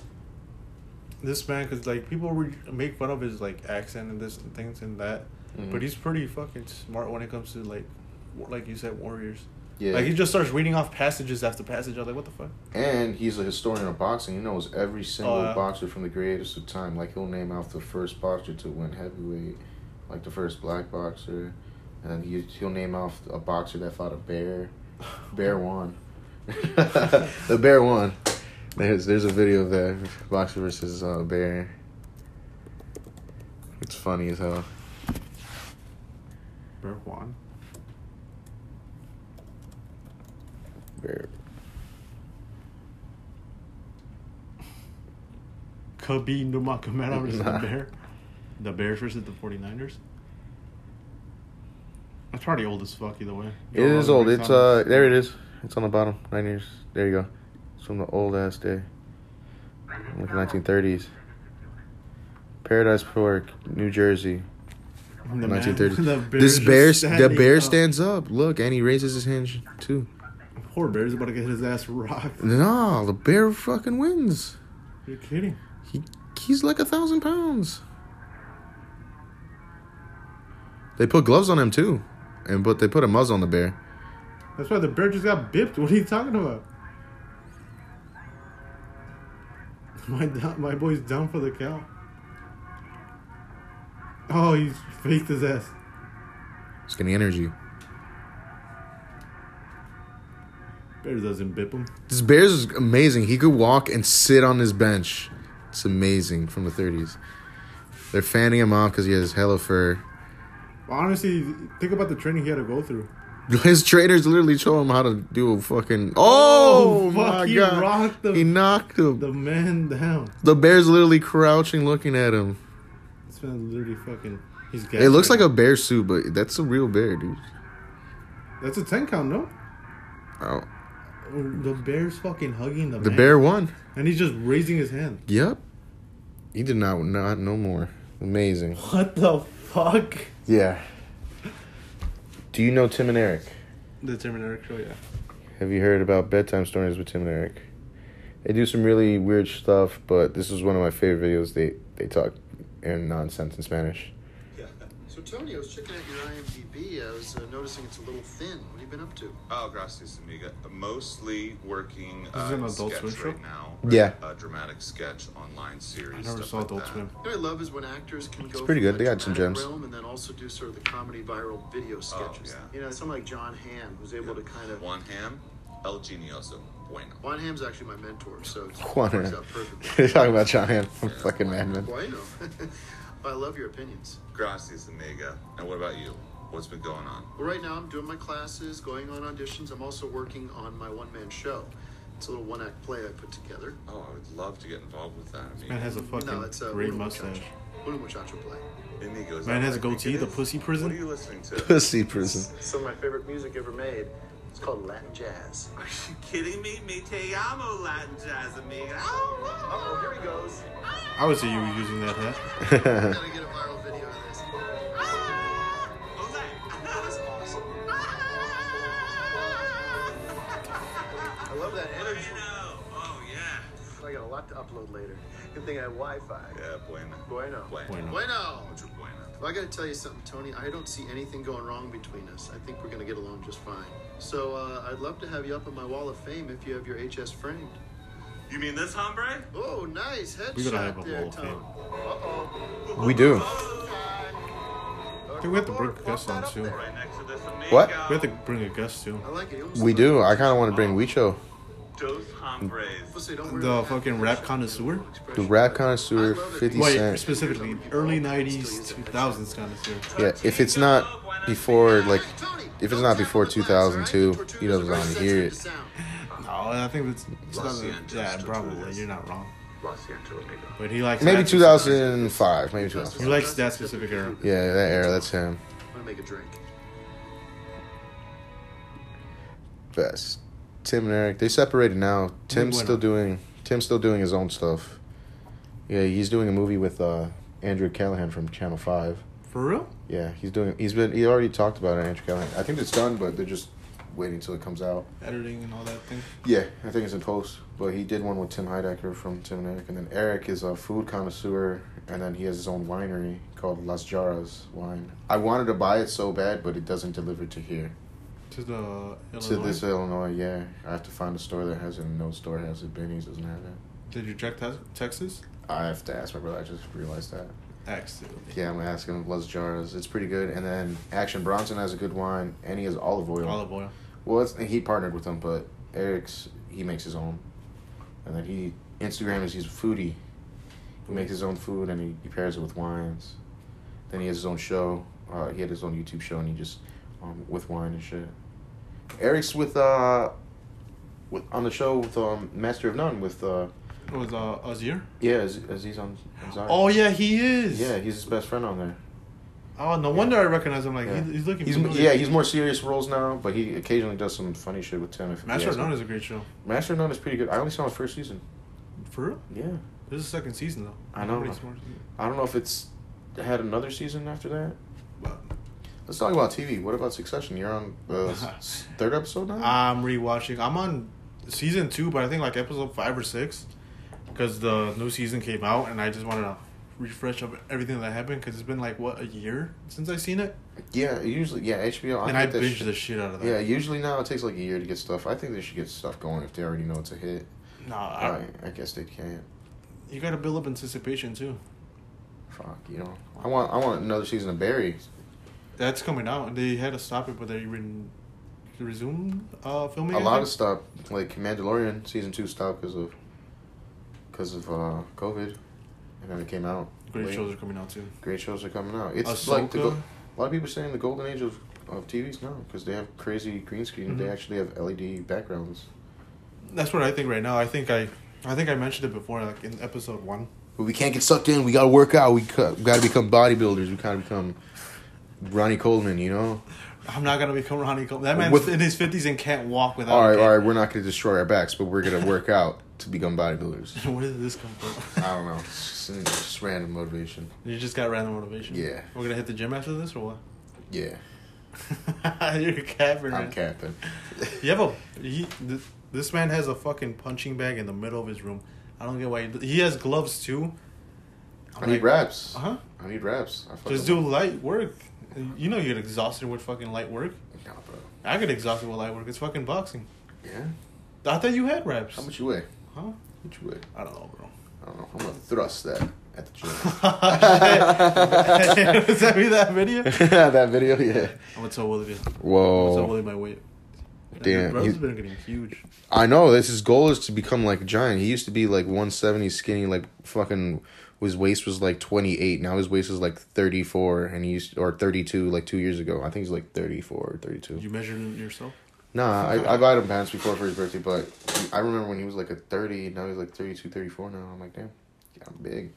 this man, because like people re- make fun of his like accent and this and things and that, Mhm. but he's pretty fucking smart when it comes to like, like you said, warriors. Yeah. Like he just starts reading off passages after passage. I was like, what the fuck? and he's a historian of boxing. He knows every single yeah. boxer from the greatest of time. Like he'll name out the first boxer to win heavyweight, like the first black boxer, and then he he'll name off a boxer that fought a bear. (laughs) Bear won. (laughs) the bear won. There's there's a video of that boxer versus uh, bear. It's funny as hell. Bear Juan. Bear. Khabib Nurmagomedov versus Nah. the Bear. The Bears versus the 49ers. That's probably old as fuck either way. It is old. It's uh there it is. It's on the bottom. Nine years. There you go. It's from the old ass day. Like nineteen thirties. Paradise Park, New Jersey. The man- Nineteen thirties. (laughs) the This bear the bear up. stands up. Look, and he raises his hand too. Poor bear's about to get his ass rocked. No, the bear fucking wins. You're kidding. He he's like a thousand pounds. They put gloves on him too, and but they put a muzzle on the bear. That's why the bear just got bipped. What are you talking about? (laughs) My my boy's down for the count. Oh, he's faked his ass. It's getting energy. Bear doesn't bip him. This bear's is amazing. He could walk and sit on his bench. It's amazing from the 30s. They're fanning him out because he has hella fur. Honestly, think about the training he had to go through. (laughs) His trainers literally show him how to do a fucking. Oh, Oh, fuck, my he god! rocked him. He knocked him. The man down. The bear's literally crouching, looking at him. This man literally fucking. He's It looks like a bear suit, but that's a real bear, dude. That's a ten count, no? Oh, The bear's fucking hugging the. the man. bear won. And he's just raising his hand. Yep. He did not not no more. Amazing. What the fuck? Yeah. Do you know Tim and Eric? The Tim and Eric show, yeah. Have you heard about bedtime stories with Tim and Eric? They do some really weird stuff, but this is one of my favorite videos. They they talk in nonsense in Spanish. So Tony, I was checking out your IMDb. I was uh, noticing it's a little thin. What have you been up to? Oh, gracias, amiga. Mostly working This uh, is an Adult sketch Swim show? right now. Yeah. A dramatic sketch online series. I never stuff saw like Adult that. Swim. What I love is when actors can go. pretty good. They got some dramatic gems. Realm and then also do sort of the comedy viral video sketches. yeah. You know, someone like Jon Hamm who's able to kind of. Juan Ham, El Genioso, bueno. Juan Ham's actually my mentor, so it's, Juan it works out perfectly. (laughs) You're talking about Jon Hamm from fucking Mad Men. Bueno. (laughs) I love your opinions. Gracias, amiga. And what about you? What's been going on? Well, right now I'm doing my classes, going on auditions. I'm also working on my one-man show. It's a little one-act play I put together. Oh, I would love to get involved with that, amiga. Man has a fucking no, it's a great mustache. Muchacho. Uno Muchacho play. Amigos, Man has a goatee, the pussy prison. What are you listening to? Pussy prison. Some of my favorite music ever made. It's called Latin jazz. (laughs) Are you kidding me? Me te amo, Latin jazz, amiga. Oh, Oh, here he goes. I would say you were using that hat. (laughs) Gotta get a viral video of this. Jose. That was awesome. I love that energy. Oh, yeah. I got a lot to upload later. Good thing I have Wi-Fi. Yeah, bueno. Bueno. Bueno. Bueno. Bueno. Mucho bueno. Well, I gotta tell you something, Tony. I don't see anything going wrong between us. I think we're gonna get along just fine. So uh, I'd love to have you up on my wall of fame if you have your HS framed. You mean this hombre? Oh, nice We have headshot a there, wall Tony. Uh-oh. We do. I think we have to bring a Gus on too. Right to. What? We have to bring a guest too. Like it. You almost We do. I kind of want to bring Wicho. The fucking rap connoisseur? The rap connoisseur, 50 Wait, Cent. specifically early '90s, 2000s connoisseur. Yeah, if it's not before, like, if it's not before 2002, he doesn't want to hear it. No, I think it's, it's not. A, yeah, probably. You're not wrong. Los Angeles. But he likes Maybe 2005. Maybe He 2005. likes that specific era. Yeah, that era. That's him. I'm gonna make a drink. Best. Tim and Eric. They separated now. Tim's still doing. Tim's still doing his own stuff. Yeah, he's doing a movie with uh, Andrew Callaghan from Channel Five. For real? Yeah, he's doing. He's been. He already talked about it. Andrew Callaghan. I think it's done, but they're just waiting till it comes out. Editing and all that thing. Yeah, I think it's in post. But he did one with Tim Heidecker from Tim and Eric, and then Eric is a food connoisseur, and then he has his own winery called Las Jaras Wine. I wanted to buy it so bad, but it doesn't deliver to here. To the Illinois. To this Illinois, yeah. I have to find a store that has it, no store has it. Benny's doesn't have it. Did you check te- Texas? I have to ask my brother. I just realized that. Excellent. Yeah, I'm gonna ask him. Las Jaras. It's pretty good. And then Action Bronson has a good wine, and he has olive oil. Olive oil. Well, it's, he partnered with them, but Eric's he makes his own, and then he Instagram is he's a foodie. He makes his own food and he, he pairs it with wines. Then he has his own show. Uh, he had his own YouTube show and he just um, with wine and shit. Eric's with uh with on the show with um Master of None with uh It was uh, Azir? yeah Az- Aziz on Ansari. Oh, yeah, he is. yeah, he's his best friend on there. Oh, no wonder I recognize him. Like, Yeah. he, he's looking He's familiar. yeah, he's more serious roles now, but he occasionally does some funny shit with Tim. If Master of None is a great show. Master of None is pretty good. I only saw the first season. For real? Yeah. This is the second season, though. I know. Pretty smart season. I don't know if it's had another season after that. Let's talk about TV. What about Succession? You're on the (laughs) third episode now. I'm rewatching. I'm on season two, but I think like episode five or six. because the new season came out, and I just wanted to refresh of everything that happened because it's been like what a year since I seen it, Yeah, usually yeah HBO. and I get that binged shit- the shit out of that. Yeah, usually now it takes like a year to get stuff. I think they should get stuff going if they already know it's a hit. No, I, I, I guess they can't. you gotta build up anticipation too. Fuck, you know. I want I want another season of Barry. That's coming out, and they had to stop it, but they re- resumed uh, filming. A I lot think? of stuff like Mandalorian season two stopped because of because of uh, COVID, and then it came out. great late. shows are coming out too. Great shows are coming out. It's Ahsoka. like the go- a lot of people saying the golden age of, of TVs now because they have crazy green screen. They Mhm. actually have LED backgrounds. That's what I think right now. I think I, I think I mentioned it before, like in episode one. But we can't get sucked in. We gotta work out. We got to become bodybuilders. We gotta become Ronnie Coleman. You know. I'm not gonna become Ronnie Coleman. That man's With- in his fifties and can't walk without. All right, all right. We're not gonna destroy our backs, but we're gonna work (laughs) out to become bodybuilders. (laughs) Where did this come from? I don't know. It's just, it's just random motivation. you just got random motivation. Yeah. We're gonna hit the gym after this or what? Yeah, (laughs) You're capping. I'm capping. You have a he, th- this man has a fucking punching bag in the middle of his room. I don't get why he, he has gloves too. I need reps. Uh huh. I need reps. I Just do light work. You know you get exhausted with fucking light work. Nah, bro. I get exhausted with light work. It's fucking boxing. Yeah. I thought you had reps. How much you weigh? Huh? How much you weigh? I don't know, bro. I don't know. I'm gonna thrust that at the gym. (laughs) Was that me that video. (laughs) that video, yeah. I'm gonna tell Willie. I'm gonna tell Whoa. Willie my weight. Damn, Bro's he's- been getting huge. I know. This his goal is to become like a giant. He used to be like 170 skinny, like fucking. His waist was like 28. Now his waist is like 34, and he's or 32 like two years ago. I think he's like 34 or 32. You measured it yourself? Nah, I I bought him pants before for his birthday, but I remember when he was like a 30. Now he's like 32, 34 now. I'm like, damn, yeah, I'm big.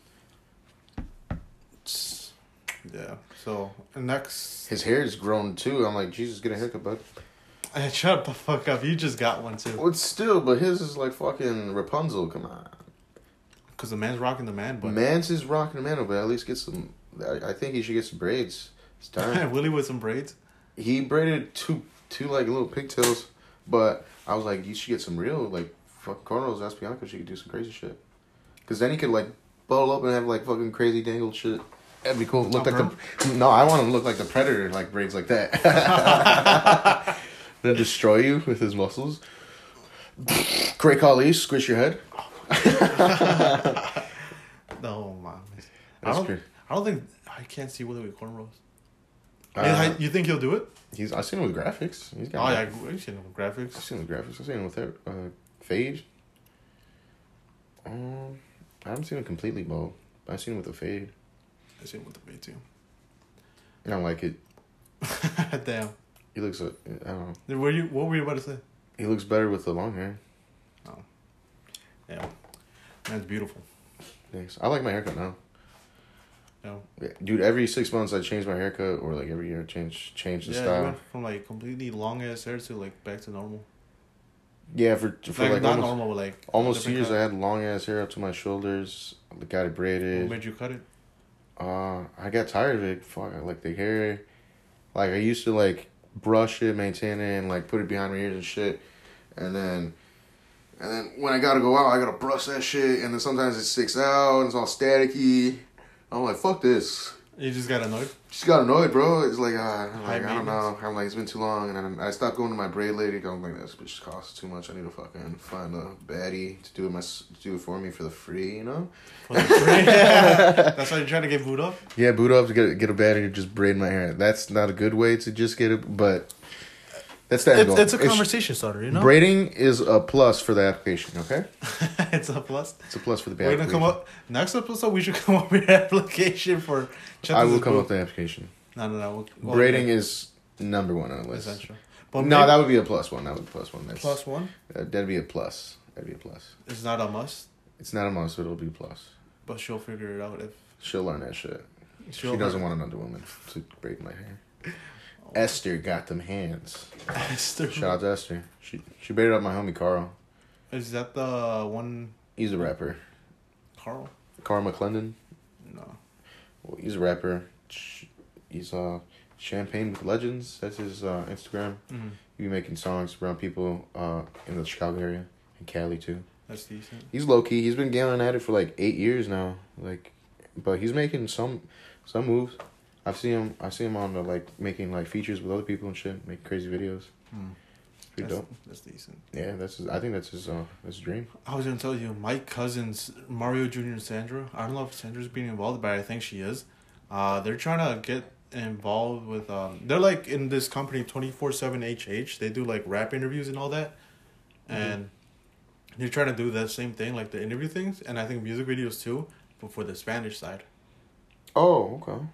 Yeah. So next, His hair is grown too. I'm like, Jesus, get a haircut, bud. Hey, shut the fuck up. You just got one too. Well, it's still, but his is like fucking Rapunzel. Come on. Because the man's rocking the man, but Man's is rocking the man, but at least get some. I, I think he should get some braids. It's (laughs) time. Willie with some braids. he braided two two like little pigtails, but I was like, you should get some real like fucking cornrows. Ask Bianca, she could do some crazy shit. Cause then he could like bundle up and have like fucking crazy dangled shit. That'd be cool. Look Oh, like the (laughs) no, I want him to look like the predator, like braids like that. (laughs) then destroy you with his muscles. Great Khali, squish your head. No, man. I don't, great. I don't think I can't see Willie with cornrows. Uh, you think he'll do it? he's I've seen him with graphics. He's Oh got yeah, I've seen him with graphics. I've seen him with graphics. I've seen him with that, uh, fade. Um, I haven't seen him completely bald. I've seen him with a fade. I've seen him with the fade too. I don't like it. (laughs) Damn. He looks. Uh, I don't know. Were you? What were you about to say? He looks better with the long hair. Yeah, man's beautiful. Thanks. I like my haircut now. Yeah, Dude, every six months I change my haircut, or like every year I change change the Yeah, style. went from like completely long ass hair to like back to normal. Yeah, for for like, like, not almost, normal, but like almost two years, cut. I had long ass hair up to my shoulders. I got it What braided. made you cut it? Uh, I got tired of it. Fuck, I like the hair. Like I used to like brush it, maintain it, and like put it behind my ears and shit. And then, and then when I gotta go out, I gotta brush that shit. And then sometimes it sticks out and it's all staticky. I'm like, fuck this. You just got annoyed. Just got annoyed, bro. It's like, uh, I'm like I don't know. I'm like, it's been too long, and then I stopped going to my braid lady. I'm like, this bitch costs too much. I need to fucking find a baddie to do it my to do it for me for the free, you know? For the free. (laughs) (laughs) That's why you're trying to get booed up. Yeah, boot up to get get a baddie to just braid my hair. That's not a good way to just get it, but that's the end It's, goal. it's a conversation starter, you know. Braiding is a plus for the application. Okay, (laughs) it's a plus. it's a plus for the We're gonna come up next episode. We should (laughs) come up with an application for. I will come up with the application. No, no, no. We'll, well, Braiding yeah, is number one on the list. essential. But no, maybe that would be a plus one. That would be plus one. That's, plus one uh, that'd be a plus. That'd be a plus. It's not a must, It's not a must, but it'll be a plus. but she'll figure it out if She'll learn that shit. she'll she doesn't want another woman to braid my hair. (laughs) Esther got them hands. Esther. Shout out to Esther. She she braided up my homie Carl. Is that the one, He's a rapper. Carl? Carl McClendon. No. Well, he's a rapper. He's uh Champagne with Legends. That's his uh, Instagram. Mm-hmm. He be making songs around people uh in the Chicago area and Cali too. That's decent. He's low key. He's been gambling at it for like eight years now. Like, but he's making some some moves. I've seen him. I see him on the like making like features with other people and shit, making crazy videos. It's pretty That's, dope. that's decent. Yeah, that's. His, I think that's his. Uh, that's his dream. I was gonna tell you, my cousins, Mario Jr. and Sandra. I don't know if Sandra's being involved, but I think she is. Uh, they're trying to get involved with. Um, they're like in this company twenty four seven HH. They do like rap interviews and all that, and they're trying to do that same thing, like the interview things, and I think music videos too, but for the Spanish side. Oh, okay.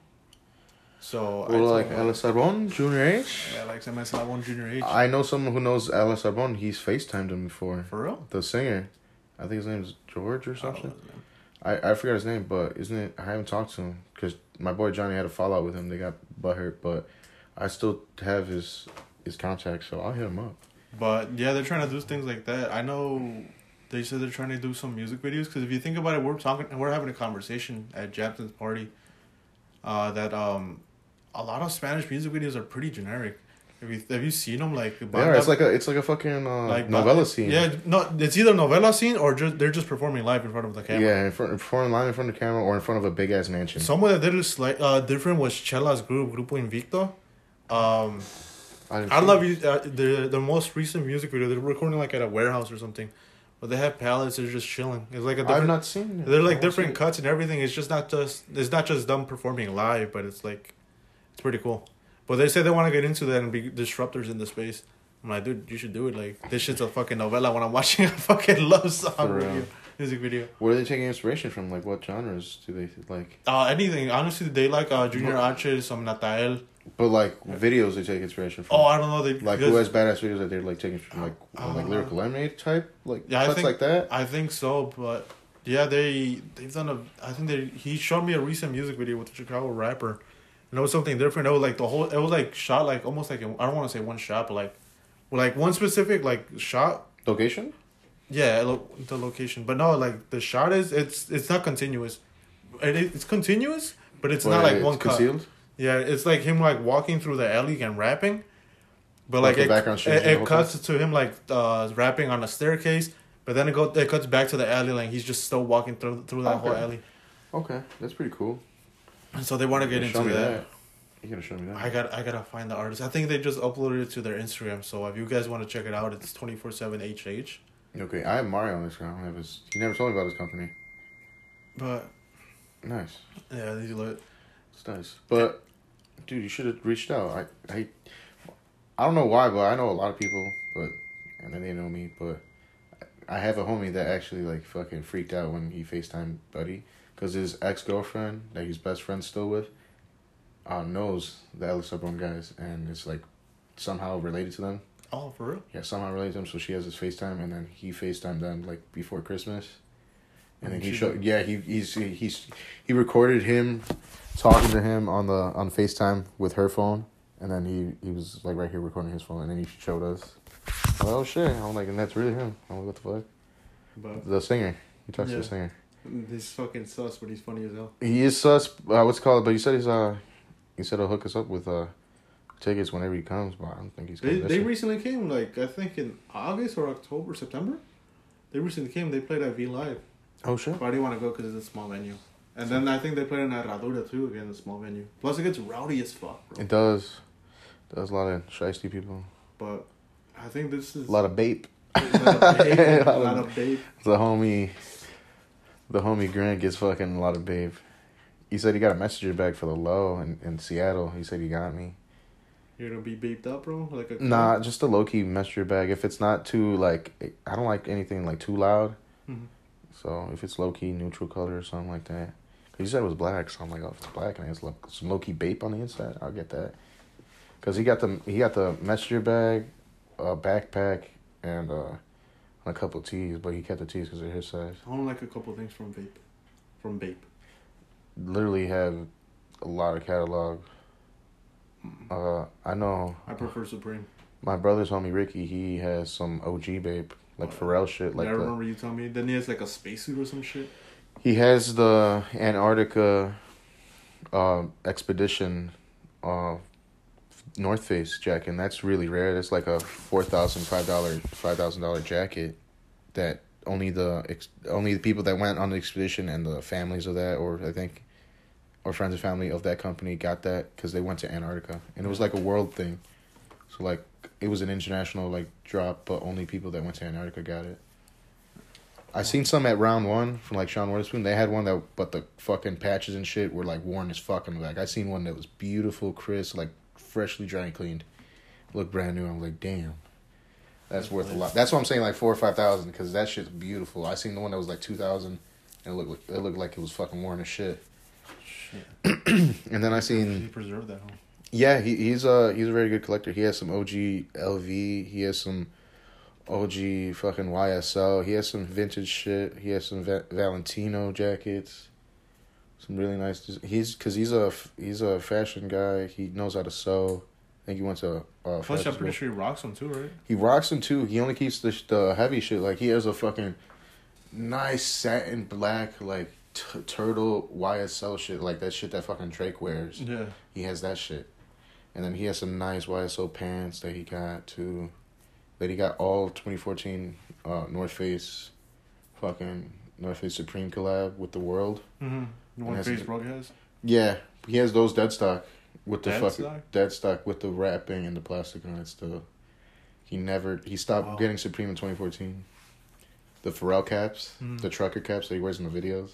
So I Well, told like Ella Sarbon, Junior H. yeah, like hace one Junior H. I know someone who knows Eslabon. He's FaceTimed him before. for real. The singer. I think his name is George or I something. name. I, I forgot his name, but isn't it? I haven't talked to him because my boy Johnny had a fallout with him. They got butthurt, but I still have his his contact, so I'll hit him up. But yeah, they're trying to do things like that. I know they said they're trying to do some music videos because if you think about it, we're talking, we're having a conversation at Japton's party. Uh, that um, a lot of Spanish music videos are pretty generic. Have you have you seen them like? Yeah, it's like a it's like a fucking uh, like novella scene. Yeah, no, it's either novella scene or just they're just performing live in front of the camera. yeah, in front, performing live in front of the camera or in front of a big ass mansion. Someone that did it slight uh different was Chela's group, Grupo Invicto. Um, I see love you. Uh, the the most recent music video they're recording like at a warehouse or something, but they have pallets. They're just chilling. It's like a I've not seen it. they're like different cuts and everything. It's just not just. It's not just them performing live, but it's like, it's pretty cool. But they say they want to get into that and be disruptors in the space. I'm like, dude, you should do it. Like this shit's a fucking novella. When I'm (laughs) watching a fucking love song video, music video. Where are they taking inspiration from? Like, what genres do they like? Uh, anything. Honestly, they like uh Junior H, some Natanael. But like videos they take inspiration from. Oh, I don't know. They like who has badass videos that they're like taking from like Uh, like lyrical lemonade type like Yeah, cuts think- like that. I think so, but yeah, they they've done a. I think they he showed me a recent music video with a Chicago rapper, and it was something different. It was like the whole. It was like shot like almost like in, I don't want to say one shot, but like, like one specific like shot. Location? Yeah, lo- the location, but no, like the shot is it's it's not continuous. It it's continuous, but it's not But like one cut. Yeah, it's like him like walking through the alley and rapping, but Like like, it, background it, it cuts to him like uh rapping on a staircase, but then it go it cuts back to the alley like he's just still walking through through that whole alley. Okay, that's pretty cool. And so they want to get into me that. You gotta show me that. I got I gotta find the artist. I think they just uploaded it to their Instagram. So if you guys want to check it out, it's twenty four seven HH. okay, I have Mario on this guy. I don't have his. He never told me about his company. But Nice, yeah, these lit. it's nice. But dude, you should have reached out. I I I don't know why, but I know a lot of people, but and then they know me, but I have a homie that actually like fucking freaked out when he FaceTime Buddy because his ex girlfriend that he's best friends still with, uh, knows the Eslabon guys and it's like somehow related to them. Oh, for real? Yeah, somehow related to him. So she has his FaceTime, and then he FaceTimed them like before Christmas. And then he showed, yeah, he he's he's he recorded him talking to him on the on FaceTime with her phone, and then he he was like right here recording his phone, and then he showed us. Oh shit! I'm like, and that's really him. I'm like, what the fuck? But The singer. He talks to the singer. He's fucking sus, but he's funny as hell. He is sus. Uh, what's it called? But he said he's uh, he said he'll hook us up with uh, tickets whenever he comes. But I don't think he's They they year. recently came like I think in August or October September. They recently came. They played at V Live. oh shit! But I didn't want to go because it's a small venue. And then I think they played in Herradura too, again, a small venue. Plus, it gets rowdy as fuck, bro. It does. Does a lot of shiesty people. But I think this is A lot of bape. a lot of babe. (laughs) a lot of babe. The homie, the homie Grant gets fucking a lot of bape. He said he got a messenger bag for the low in, in Seattle. He said he got me. You're gonna be beeped up, bro. Like a Nah, just a low key messenger bag. If it's not too like, I don't like anything like too loud. Mhm. So if it's low key neutral color or something like that. Cause he said it was black, so I'm like, oh, if it's black and it has lo- some low key bape on the inside, I'll get that. Cause he got the he got the messenger bag, a backpack, and uh, a couple tees, but he kept the tees because they're his size. I want like a couple things from vape, from vape. literally have a lot of catalog. Uh, I know I prefer Supreme. my brother's homie Ricky. He has some OG bape, like Pharrell shit. Like I the, remember you telling me. Then he has like a spacesuit or some shit. he has the Antarctica, uh, expedition, uh, North Face jacket. And that's really rare. That's like a four thousand five dollar five thousand dollar jacket that only the ex- only the people that went on the expedition and the families of that, or I think, or friends and family of that company got that because they went to Antarctica and it was like a world thing. So like it was an international like drop, but only people that went to Antarctica got it. I seen some at round one from like Sean Wotherspoon. They had one that, but the fucking patches and shit were like worn as fucking. Like I seen one that was beautiful, crisp, like freshly dry and cleaned, look brand new. I'm like, damn, that's worth a lot. That's what I'm saying, like four or five thousand, because that shit's beautiful. I seen the one that was like two thousand, and it looked like, it looked like it was fucking worn as shit. Shit. (clears throat) And then I seen. He preserved that, huh? yeah, he he's a he's a very good collector. He has some OG LV. He has some OG fucking YSL. He has some vintage shit. He has some Va- Valentino jackets. Some really nice. He's because he's a he's a fashion guy. He knows how to sew. I think he went to. Uh, Plus, I'm pretty sure he rocks them too, right? He rocks them too. He only keeps the the heavy shit. Like he has a fucking nice satin black like t- turtle YSL shit. Like that shit that fucking Drake wears. Yeah. He has that shit. And then he has some nice YSL pants that he got too. That he got all 2014 uh, North Face fucking North Face Supreme collab with the world. Mm-hmm. The one has face a- has. Yeah, he has those dead stock with the Dead fucking stock? dead stock with the wrapping and the plastic on it still. He never he stopped Wow. getting Supreme in 2014. The Pharrell caps, Mhm. the trucker caps that he wears in the videos.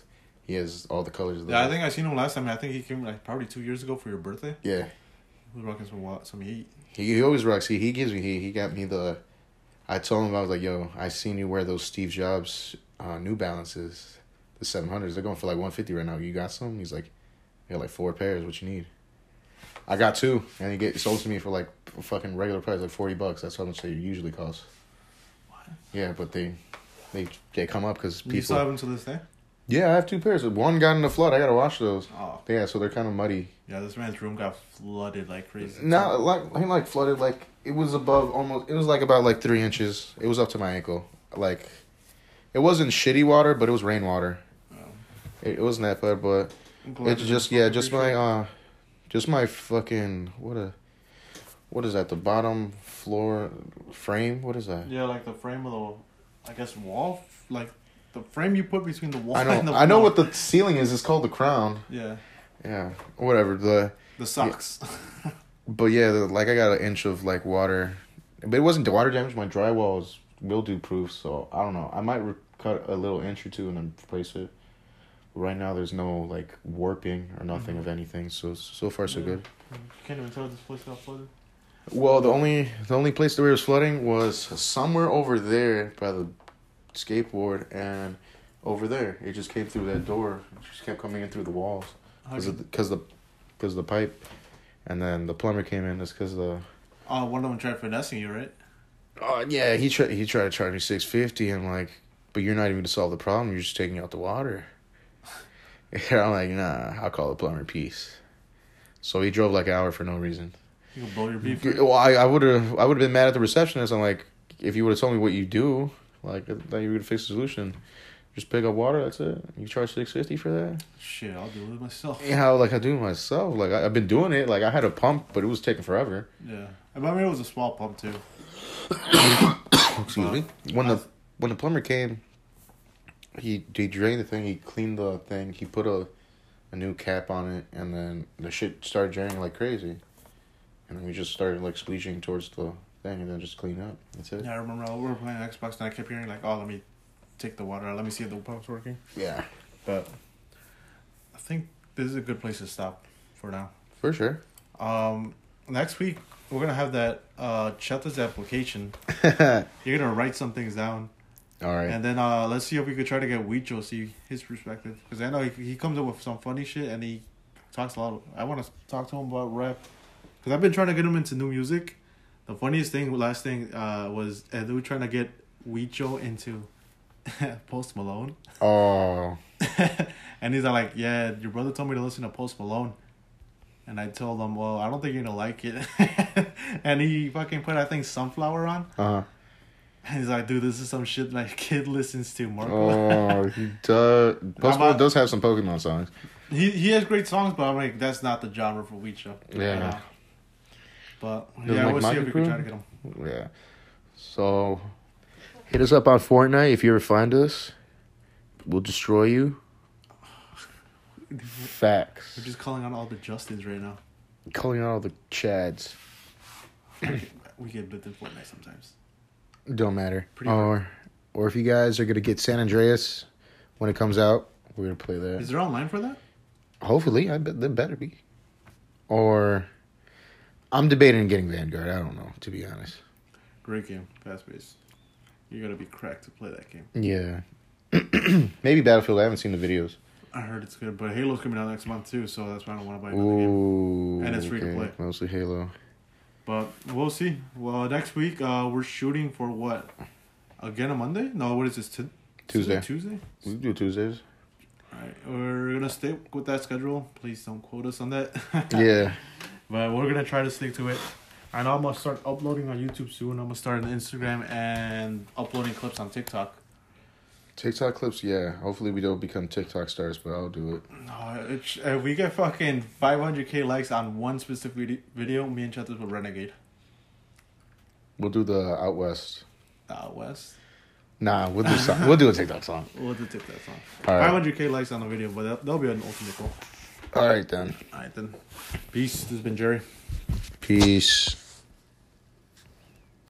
He has all the colors of Yeah, I think I seen him last time. I think he came like probably two years ago for your birthday. Yeah. He was rocking some some heat. He, he always rocks. He he gives me he he got me the. I told him I was like, yo, I seen you wear those Steve Jobs uh, New Balances, the seven hundreds. They're going for like one fifty right now. You got some? He's like, I got like four pairs. What you need? I got two, and he get sold to me for like a fucking regular price, like forty bucks. That's how much they usually cost. What? Yeah, but they, they they come up because You still have people. him to this day? Yeah, I have two pairs. One got in the flood. I gotta wash those. Oh, Yeah, so they're kind of muddy. yeah. This man's room got flooded like crazy. No, like I mean, like flooded. Like it was above almost. It was like about like three inches. It was up to my ankle. Like it wasn't shitty water, but it was rainwater. It, wasn't that bad, but it's just yeah, just my uh, just my fucking what a, what is that? The bottom floor frame. What is that? Yeah, like the frame of the, I guess wall, like the frame you put between the wall I and know. I know what the ceiling is. It's called the crown. Yeah, Yeah, whatever. The the socks. (laughs) But yeah, the, like I got an inch of like water, but it wasn't the water damage. My drywall is mildew proof, so I don't know. I might re- cut a little inch or two and then replace it. Right now, there's no like warping or nothing of mm-hmm. anything, so so far so Yeah. good. Mm-hmm. Can't even tell this place got flooded. Well, the only the only place where it was flooding was somewhere over there by the skateboard and over there. It just came through that door. It just kept coming in through the walls because the because the the pipe, and then the plumber came in. That's because the Oh, one of them tried finessing you, right? Oh yeah, he tried. He tried to charge me six fifty. I'm like, but you're not even to solve the problem. You're just taking out the water. And (laughs) I'm like, nah. I'll call the plumber. Peace. So he drove like an hour for no reason. You can blow your beef. Well, I I would have I would have been mad at the receptionist. I'm like, if you would have told me what you do, like that you would have fixed the solution. Just pick up water. That's it. You charge six fifty for that. Shit, I'll do it myself. Yeah, like I do it myself. Like I, I've been doing it. Like I had a pump, but it was taking forever. Yeah, I mean it was a small pump too. (coughs) Excuse me. When the (coughs) when the plumber came, he he drained the thing. He cleaned the thing. He put a a new cap on it, and then the shit started draining like crazy. And then we just started like spleeching towards the thing, and then just clean up. That's it. Yeah, I remember we were playing Xbox and I kept hearing like, "Oh, let me take the water. out. Let me see if the pump's working." Yeah, But I think this is a good place to stop for now. for sure. Um, next week we're gonna have that uh Cheta's application. (laughs) You're gonna write some things down, right. and then uh let's see if we could try to get Wicho see his perspective because I know he, he comes up with some funny shit and he talks a lot. Of, I want to talk to him about rap because I've been trying to get him into new music. The funniest thing, last thing, uh, was Edu trying to get Wicho into (laughs) Post Malone. oh, (laughs) and he's like, "Yeah, your brother told me to listen to Post Malone." And I told him, "Well, I don't think you're gonna like it." (laughs) and he fucking put, I think, Sunflower on. uh huh. And he's like, "Dude, this is some shit my kid (laughs) listens to." Marco. Oh, (laughs) he does. Post does have some Pokemon songs. he he has great songs, but I'm like, that's not the genre for Wicho. Yeah. But Doesn't yeah, like we'll see if we can try to get him. Yeah. So, Hit us up on Fortnite if you ever find us. We'll destroy you. Facts. We're just calling on all the Justins right now. Calling out all the Chads. (coughs) We get bit in Fortnite sometimes. Don't matter. Pretty or, or if you guys are gonna get San Andreas when it comes out, we're gonna play that. Is there online for that? Hopefully, I bet there better be. Or, I'm debating getting Vanguard. I don't know, to be honest. Great game, fast paced. You gotta be cracked to play that game. Yeah. (clears throat) Maybe Battlefield. I haven't seen the videos. I heard it's good, but Halo's coming out next month too, so that's why I don't want to buy another game. Ooh. And it's free to play. Mostly Halo. But we'll see. Well, next week uh, we're shooting for what? Again, a Monday? No, what is this? T- Tuesday. Tuesday. We do Tuesdays. All right, we're gonna stick with that schedule. Please don't quote us on that. (laughs) Yeah. But we're gonna try to stick to it. And I'm gonna start uploading on YouTube soon. I'm gonna start on Instagram and uploading clips on TikTok. TikTok clips, yeah. Hopefully we don't become TikTok stars, but I'll do it. No, if uh, we get fucking 500k likes on one specific video, me and Chetas will renegade. We'll do the Out West. Out West. Nah, we'll do some, we'll do a TikTok song. (laughs) We'll do TikTok song. All right. 500k likes on the video, but that, that'll be an ultimate goal. All right then. Alright then. Peace. This has been Jerry. Peace.